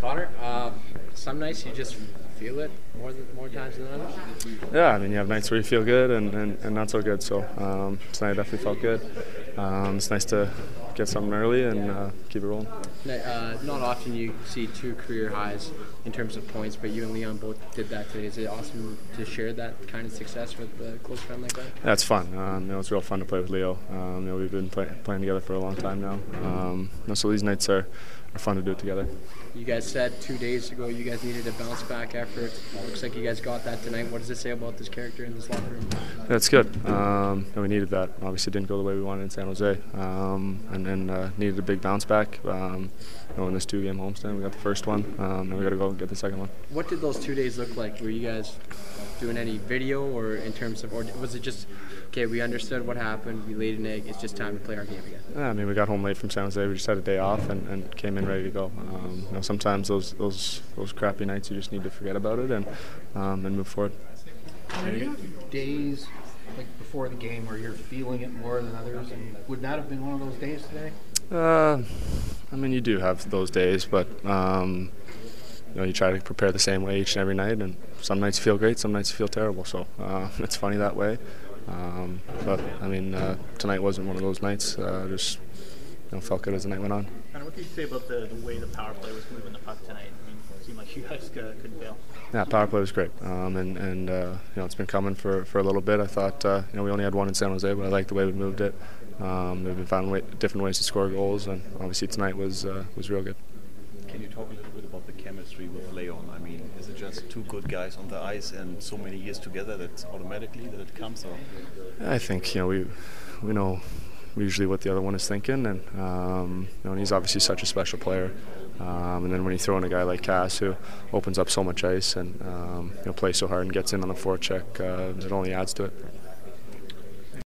Connor, uh, some nights you just feel it more than more times than others. Yeah, I mean, you have nights where you feel good and, and, and not so good. So um, tonight I definitely felt good. Um, it's nice to get something early and uh, keep it rolling. Uh, not often you see two career highs in terms of points, but you and Leon both did that today. Is it awesome to share that kind of success with a close friend like that? Yeah, it's fun. Um, you know, it's real fun to play with Leo. Um, you know, we've been play, playing together for a long time now. Um, so these nights are, are fun to do it together. You guys said two days ago you guys needed a bounce back effort. Looks like you guys got that tonight. What does it say about this character in this locker room? That's good. Um, and we needed that. Obviously, it didn't go the way we wanted in San Jose, um, and, and uh, needed a big bounce back. Um, you know, in this two-game homestand, we got the first one, um, and we got to go and get the second one. What did those two days look like? Were you guys doing any video, or in terms of, or was it just okay? We understood what happened. We laid an egg. It's just time to play our game again. Yeah, I mean, we got home late from San Jose. We just had a day off and, and came in ready to go. Um, you know, sometimes those those those crappy nights, you just need to forget about it and um, and move forward. Are you have days like before the game where you're feeling it more than others, and would not have been one of those days today? Uh, I mean, you do have those days, but um, you know, you try to prepare the same way each and every night, and some nights you feel great, some nights you feel terrible. So uh, it's funny that way. Um, but I mean, uh, tonight wasn't one of those nights. Uh, just you know, felt good as the night went on. And what did you say about the, the way the power play was moving the puck tonight? I mean, it seemed like you guys couldn't fail. Yeah, power play was great, um, and and uh, you know it's been coming for, for a little bit. I thought uh, you know we only had one in San Jose, but I liked the way we moved it. Um, we've been finding way, different ways to score goals, and obviously tonight was uh, was real good. Can you talk a little bit about the chemistry with Leon? I mean, is it just two good guys on the ice and so many years together that automatically that it comes? Or? I think you know we we know usually what the other one is thinking, and um, you know, and he's obviously such a special player. Um, and then when you throw in a guy like Cass who opens up so much ice and um, you know plays so hard and gets in on the forecheck, uh, it only adds to it.